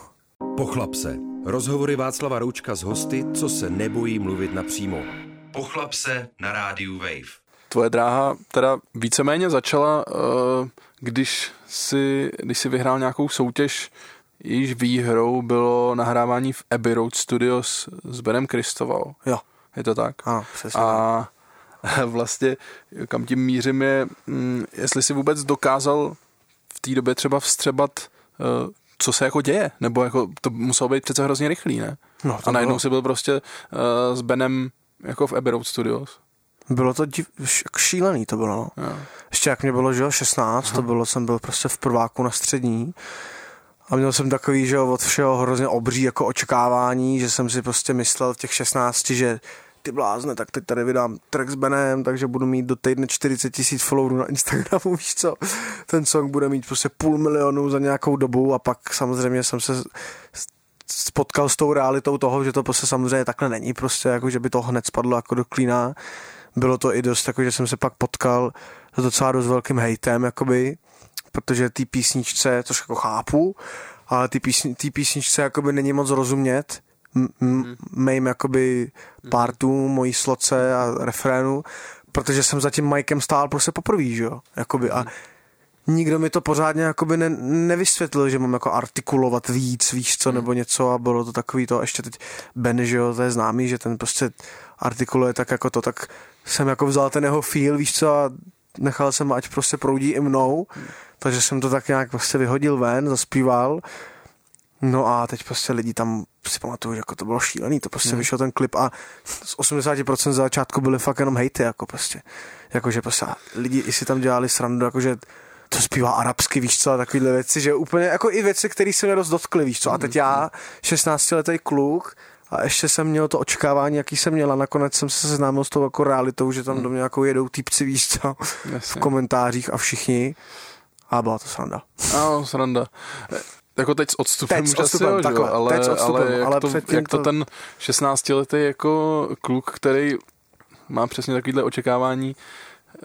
Pochlap se. Rozhovory Václava Roučka s hosty, co se nebojí mluvit napřímo. Pochlap se na rádiu Wave. Tvoje dráha teda víceméně začala, eh, když si, když si vyhrál nějakou soutěž, jejíž výhrou bylo nahrávání v Abbey Road Studios s Benem Kristoval. Jo. Je to tak? Ano, přesně. A *laughs* vlastně kam tím mířím je, mm, jestli si vůbec dokázal v té době třeba vstřebat, eh, co se jako děje, nebo jako to muselo být přece hrozně rychlý, ne? No, a najednou bylo. si byl prostě uh, s Benem jako v Abbey Road Studios. Bylo to div, šílený to bylo, no. Jo. Ještě jak mě bylo, že jo, 16, Aha. to bylo, jsem byl prostě v prváku na střední a měl jsem takový, že jo, od všeho hrozně obří jako očekávání, že jsem si prostě myslel v těch 16, že ty blázne, tak teď tady vydám track s Benem, takže budu mít do týdne 40 tisíc followerů na Instagramu, *laughs* víš co, ten song bude mít prostě půl milionu za nějakou dobu a pak samozřejmě jsem se spotkal s tou realitou toho, že to prostě samozřejmě takhle není, prostě jako, že by to hned spadlo jako do klína. Bylo to i dost jako, že jsem se pak potkal s docela dost velkým hejtem, jakoby, protože ty písničce, což jako chápu, ale ty, písni, ty písničce jakoby není moc rozumět, m- mým jakoby partů, mojí sloce a refrénu, protože jsem za tím Mikem stál prostě poprvé, že jo, jakoby a nikdo mi to pořádně jakoby ne, nevysvětlil, že mám jako artikulovat víc, víš co, nebo něco a bylo to takový to, ještě teď Ben, že jo, to je známý, že ten prostě artikuluje tak jako to, tak jsem jako vzal ten jeho feel, víš co, a nechal jsem, ať prostě proudí i mnou, takže jsem to tak nějak prostě vyhodil ven, zaspíval, no a teď prostě lidi tam si pamatuju, že jako to bylo šílený, to prostě hmm. vyšel ten klip a z 80% za začátku byly fakt jenom hejty, jako prostě, jakože prostě lidi i si tam dělali srandu, jakože to zpívá arabsky, víš co, a takovýhle věci, že úplně jako i věci, které se mě dost dotkly, víš co, a teď já, 16 letý kluk, a ještě jsem měl to očekávání, jaký jsem měl a nakonec jsem se seznámil s tou jako realitou, že tam hmm. do mě jako jedou týpci, víš co, v komentářích a všichni. A byla to sranda. Ano, sranda. Jako teď s odstupem teď s odstupem, jo, takhle, ale, teď s odstupem, ale jak, ale to, jak to, to ten 16-letý jako kluk, který má přesně takovýhle očekávání,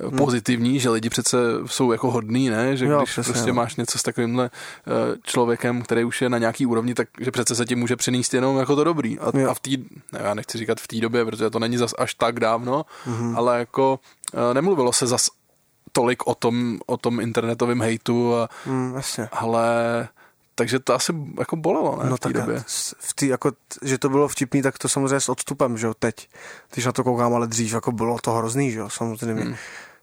hmm. pozitivní, že lidi přece jsou jako hodný, ne? Že jo, když přesně, prostě jo. máš něco s takovýmhle uh, člověkem, který už je na nějaký úrovni, tak že přece se ti může přinést jenom jako to dobrý. A, a v té, ne, já nechci říkat v té době, protože to není zas až tak dávno, hmm. ale jako uh, nemluvilo se zas tolik o tom, o tom internetovém hejtu, a, hmm, jasně. ale takže to asi jako bolelo, ne, no v té době. V tý, jako, že to bylo vtipný, tak to samozřejmě s odstupem, že jo, teď. Když na to koukám, ale dřív jako bylo to hrozný, že jo, samozřejmě. Hmm.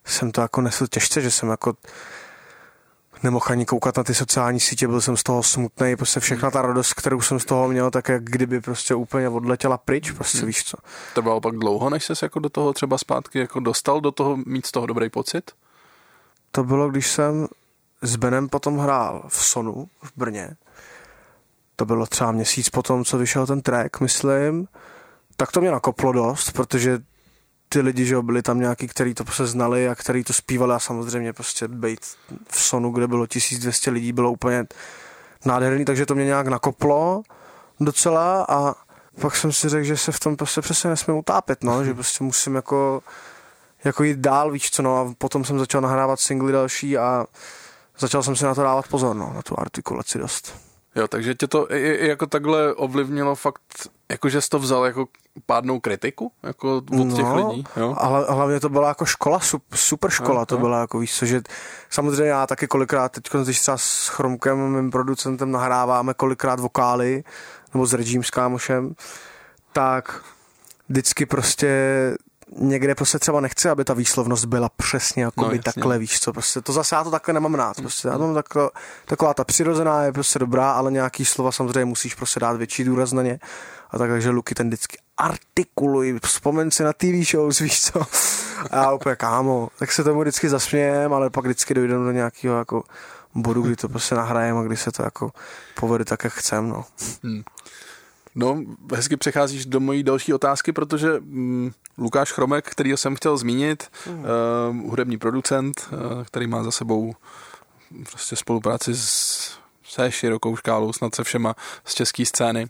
Jsem to jako nesl těžce, že jsem jako nemohl ani koukat na ty sociální sítě, byl jsem z toho smutný, prostě všechna ta radost, kterou jsem z toho měl, tak jak kdyby prostě úplně odletěla pryč, prostě hmm. víš co. To bylo pak dlouho, než ses jako do toho třeba zpátky jako dostal, do toho mít z toho dobrý pocit? To bylo, když jsem s Benem potom hrál v Sonu v Brně. To bylo třeba měsíc potom, co vyšel ten track, myslím, tak to mě nakoplo dost, protože ty lidi, že byli tam nějaký, který to prostě znali a který to zpívali a samozřejmě prostě být v Sonu, kde bylo 1200 lidí, bylo úplně nádherný, takže to mě nějak nakoplo docela a pak jsem si řekl, že se v tom prostě přesně nesmím utápět, no, že prostě musím jako, jako jít dál, víš co, no a potom jsem začal nahrávat singly další a začal jsem si na to dávat pozor, no, na tu artikulaci dost. Jo, takže tě to i, i jako takhle ovlivnilo fakt, jako že jsi to vzal jako pádnou kritiku, jako od no, těch lidí, jo? Ale hlavně to byla jako škola, super škola no, to byla, jako víš co, že samozřejmě já taky kolikrát, teď když třeba s Chromkem, mým producentem, nahráváme kolikrát vokály, nebo s Regím s kámošem, tak vždycky prostě někde prostě třeba nechci, aby ta výslovnost byla přesně jako no, by takhle, víš co, prostě to zase já to takhle nemám rád, prostě já mám takhle, taková ta přirozená je prostě dobrá, ale nějaký slova samozřejmě musíš prostě dát větší důraz na ně a tak, takže Luky ten vždycky artikuluj, vzpomeň si na TV shows, *laughs* víš co, a já úplně kámo, tak se tomu vždycky zasmějem, ale pak vždycky dojdeme do nějakého jako bodu, kdy to prostě nahrajeme a kdy se to jako povede tak, jak chcem, no. Hmm. No, hezky přecházíš do mojí další otázky, protože mm, Lukáš Chromek, který jsem chtěl zmínit, mm. uh, hudební producent, uh, který má za sebou prostě spolupráci s, se širokou škálou, snad se všema z české scény,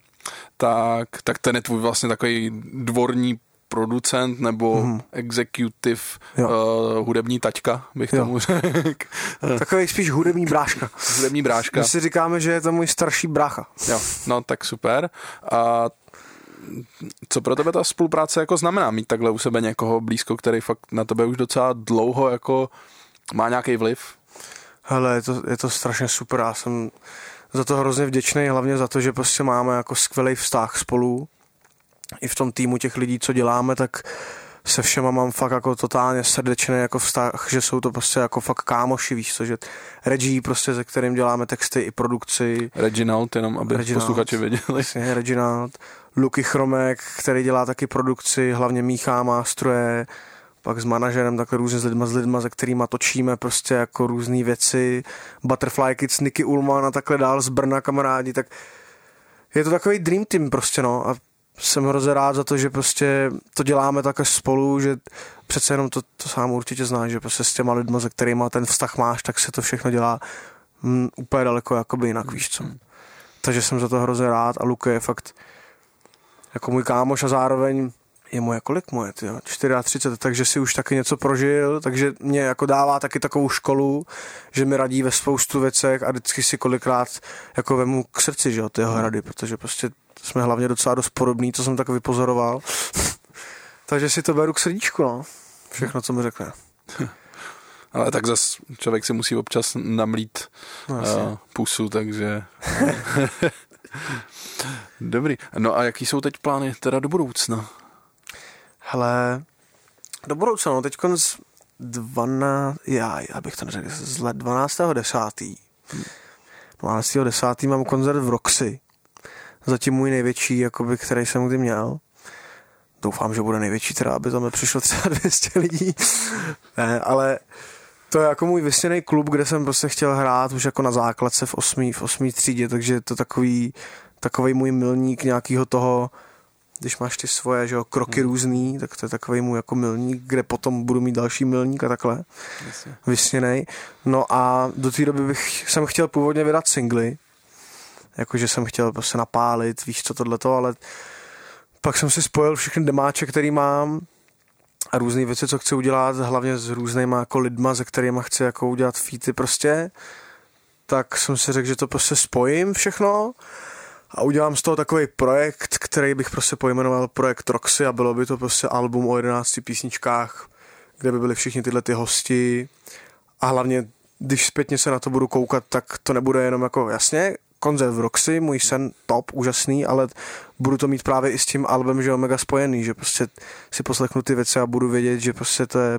tak, tak ten je tvůj vlastně takový dvorní producent nebo hmm. executive uh, hudební taťka, bych jo. tomu *laughs* řekl. Takový spíš hudební bráška. hudební bráška. My si říkáme, že je to můj starší brácha. Jo, no tak super. A co pro tebe ta spolupráce jako znamená? Mít takhle u sebe někoho blízko, který fakt na tebe už docela dlouho jako má nějaký vliv? Hele, je to, je to strašně super. Já jsem za to hrozně vděčný, hlavně za to, že prostě máme jako skvělý vztah spolu i v tom týmu těch lidí, co děláme, tak se všema mám fakt jako totálně srdečný jako vztah, že jsou to prostě jako fakt kámoši, víš co, že Reggie prostě, se kterým děláme texty i produkci. Reginald, jenom aby Reginald, posluchači věděli. Vlastně, Reginald. Luky Chromek, který dělá taky produkci, hlavně míchá mástroje, pak s manažerem, takhle různě s lidma, s lidma, se kterými točíme prostě jako různé věci, Butterfly Kids, Nicky Ullman a takhle dál z Brna kamarádi, tak je to takový dream team prostě no a jsem hrozně rád za to, že prostě to děláme takhle spolu, že přece jenom to, to sám určitě znáš, že prostě s těma lidma, se kterými ten vztah máš, tak se to všechno dělá m, úplně daleko jakoby jinak, víš co. Takže jsem za to hrozně rád a Luke je fakt jako můj kámoš a zároveň je moje kolik moje, tyjo, 34, takže si už taky něco prožil, takže mě jako dává taky takovou školu, že mi radí ve spoustu věcech a vždycky si kolikrát jako vemu k srdci, že jo, ty jeho rady, protože prostě jsme hlavně docela dost podobný, co jsem tak vypozoroval. *laughs* Takže si to beru k srdíčku, no. Všechno, co mi řekne. *laughs* Ale tak zas člověk si musí občas namlít no, uh, pusu, takže... *laughs* Dobrý. No a jaký jsou teď plány teda do budoucna? Hele, do budoucna, no teď z 12, já, já bych to neřekl, z let 12. 10. 12. 10. mám koncert v Roxy zatím můj největší, jakoby, který jsem kdy měl. Doufám, že bude největší, teda, aby tam přišlo třeba *laughs* 200 lidí. ne, ale to je jako můj vysněný klub, kde jsem prostě chtěl hrát už jako na základce v osmý, v osmý třídě, takže je to takový, takový můj milník nějakého toho, když máš ty svoje že jo, kroky hmm. různý, tak to je takový můj jako milník, kde potom budu mít další milník a takhle. Vysněný. No a do té doby bych, jsem chtěl původně vydat singly, jakože jsem chtěl prostě napálit, víš co tohleto, ale pak jsem si spojil všechny demáče, který mám a různé věci, co chci udělat, hlavně s různýma jako lidma, se kterými chci jako udělat featy prostě, tak jsem si řekl, že to prostě spojím všechno a udělám z toho takový projekt, který bych prostě pojmenoval projekt Roxy a bylo by to prostě album o 11 písničkách, kde by byly všichni tyhle ty hosti a hlavně když zpětně se na to budu koukat, tak to nebude jenom jako jasně, koncert v Roxy, můj sen top, úžasný, ale budu to mít právě i s tím albem, že je mega spojený, že prostě si poslechnu ty věci a budu vědět, že prostě to je,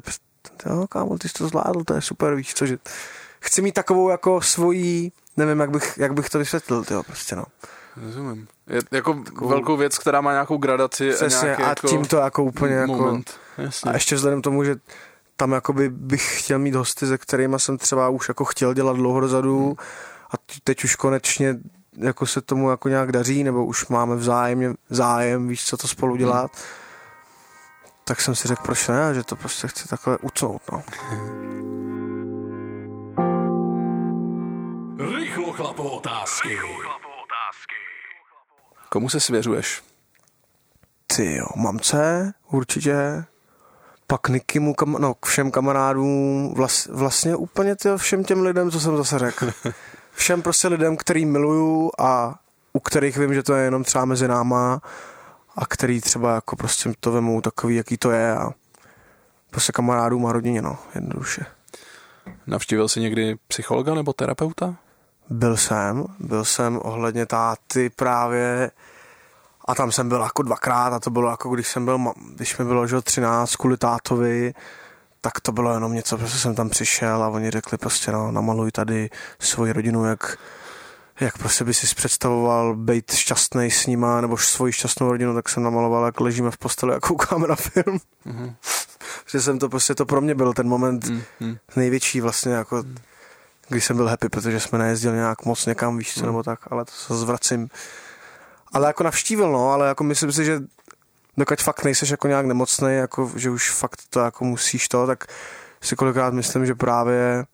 jo, kámo, ty jsi to zvládl, to je super, víš co, že chci mít takovou jako svojí, nevím, jak bych, jak bych to vysvětlil, jo, prostě no. Rozumím. Je jako takovou, velkou věc, která má nějakou gradaci přesně, a, nějaký a jako tím to jako úplně jako- moment. jako, Jasně. a ještě vzhledem tomu, že tam jakoby bych chtěl mít hosty, se kterými jsem třeba už jako chtěl dělat dlouho dozadu, hmm a teď už konečně jako se tomu jako nějak daří, nebo už máme vzájemně zájem, víš, co to spolu dělat, hmm. tak jsem si řekl, proč ne, že to prostě chci takhle ucnout, no. Rychlo chlapo otázky. Komu se svěřuješ? Ty jo, mamce, určitě. Pak Nikimu, kam, no, k všem kamarádům, vlas, vlastně úplně ty všem těm lidem, co jsem zase řekl. *laughs* Všem prostě lidem, který miluju a u kterých vím, že to je jenom třeba mezi náma a který třeba jako prostě to vemu takový, jaký to je a prostě kamarádům a rodině, no, jednoduše. Navštívil jsi někdy psychologa nebo terapeuta? Byl jsem, byl jsem ohledně táty právě a tam jsem byl jako dvakrát a to bylo jako když jsem byl, když mi bylo že 13 kvůli tátovi, tak to bylo jenom něco, prostě jsem tam přišel a oni řekli prostě no, namaluj tady svoji rodinu, jak, jak prostě by si představoval být šťastný s nima, nebo svoji šťastnou rodinu, tak jsem namaloval, jak ležíme v posteli a koukáme na film. Mm-hmm. *laughs* že jsem to prostě, to pro mě byl ten moment mm-hmm. největší vlastně jako, když jsem byl happy, protože jsme nejezdili nějak moc někam, víš co, mm. nebo tak, ale to se zvracím ale jako navštívil, no, ale jako myslím si, že dokud fakt nejseš jako nějak nemocný, jako, že už fakt to jako musíš to, tak si kolikrát myslím, že právě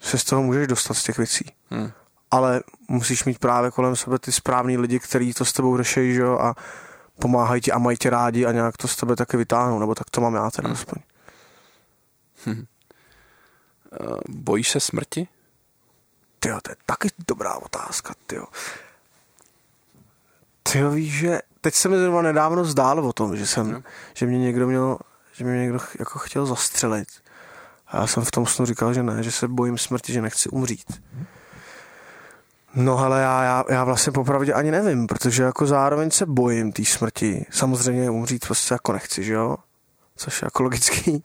se z toho můžeš dostat z těch věcí. Hmm. Ale musíš mít právě kolem sebe ty správný lidi, kteří to s tebou řeší, že jo, a pomáhají ti a mají tě rádi a nějak to z tebe taky vytáhnou, nebo tak to mám já teda hmm. aspoň. Hmm. Uh, bojíš se smrti? Ty to je taky dobrá otázka, ty ty víš, že teď se mi zrovna nedávno zdálo o tom, že jsem, no. že mě někdo měl, že mě někdo jako chtěl zastřelit. A já jsem v tom snu říkal, že ne, že se bojím smrti, že nechci umřít. No ale já, já, já vlastně popravdě ani nevím, protože jako zároveň se bojím té smrti. Samozřejmě umřít prostě jako nechci, že jo? Což je jako logický.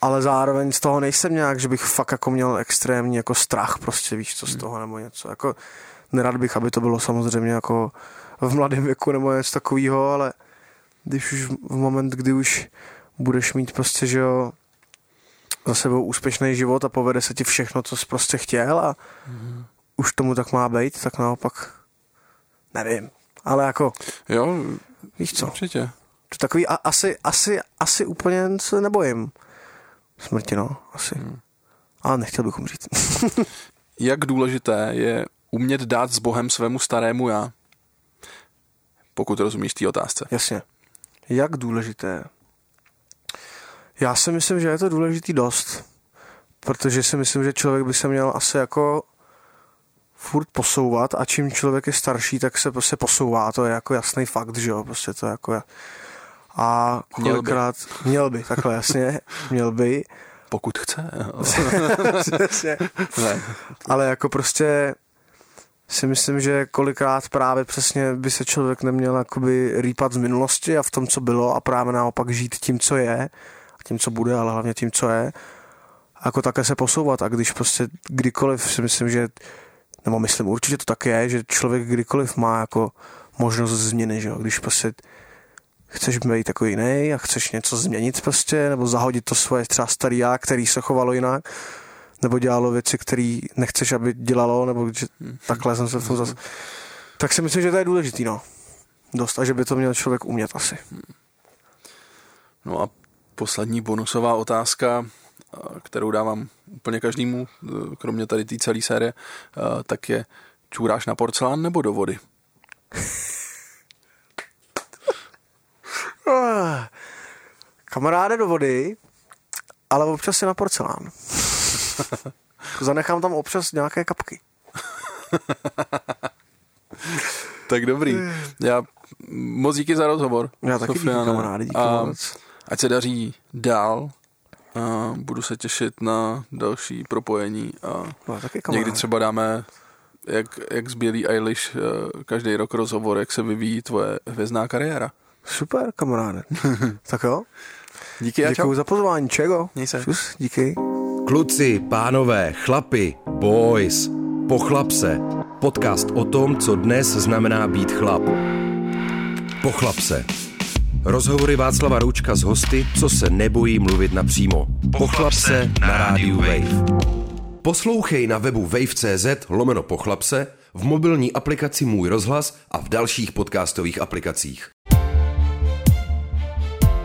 Ale zároveň z toho nejsem nějak, že bych fakt jako měl extrémní jako strach prostě, víš co z hmm. toho nebo něco. Jako nerad bych, aby to bylo samozřejmě jako v mladém věku nebo něco takového, ale když už v moment, kdy už budeš mít prostě, že jo, za sebou úspěšný život a povede se ti všechno, co jsi prostě chtěl a mm. už tomu tak má být, tak naopak nevím. Ale jako... Jo, víš co? Určitě. To takový a, asi, asi, asi úplně se nebojím. Smrti, no, asi. Mm. Ale nechtěl bych umřít. *laughs* Jak důležité je umět dát s Bohem svému starému já? pokud rozumíš té otázce. Jasně. Jak důležité? Já si myslím, že je to důležitý dost, protože si myslím, že člověk by se měl asi jako furt posouvat a čím člověk je starší, tak se prostě posouvá, to je jako jasný fakt, že jo, prostě to je jako a kolikrát, měl by, měl by takhle jasně, měl by. Pokud chce. *laughs* Ale jako prostě si myslím, že kolikrát právě přesně by se člověk neměl jakoby rýpat z minulosti a v tom, co bylo a právě naopak žít tím, co je, tím, co bude, ale hlavně tím, co je. A jako také se posouvat a když prostě kdykoliv si myslím, že nebo myslím určitě to tak je, že člověk kdykoliv má jako možnost změny, že jo? když prostě chceš být takový jiný a chceš něco změnit prostě, nebo zahodit to svoje třeba starý já, který se chovalo jinak, nebo dělalo věci, které nechceš, aby dělalo, nebo že takhle jsem se v tom zase... Tak si myslím, že to je důležitý, no. Dost, a že by to měl člověk umět asi. No a poslední bonusová otázka, kterou dávám úplně každému, kromě tady té celé série, tak je, čůráš na porcelán nebo do vody? *laughs* Kamaráde do vody, ale občas si na porcelán. *laughs* Zanechám tam občas nějaké kapky. *laughs* tak dobrý. Já moc díky za rozhovor. Já taky Sofiane. díky kamarádi, díky a moc. Ať se daří dál. A budu se těšit na další propojení a no, taky někdy třeba dáme jak, jak z Bělý Eilish eh, každý rok rozhovor, jak se vyvíjí tvoje hvězdná kariéra. Super, kamaráde. *laughs* tak jo. Díky a Děkuji za pozvání, čego? Měj se. Čus, díky. Kluci, pánové, chlapi, boys, pochlapse. Podcast o tom, co dnes znamená být chlap. Pochlapse. Rozhovory Václava Roučka s hosty, co se nebojí mluvit napřímo. Pochlapse na rádiu Wave. Poslouchej na webu wave.cz lomeno pochlapse v mobilní aplikaci Můj rozhlas a v dalších podcastových aplikacích.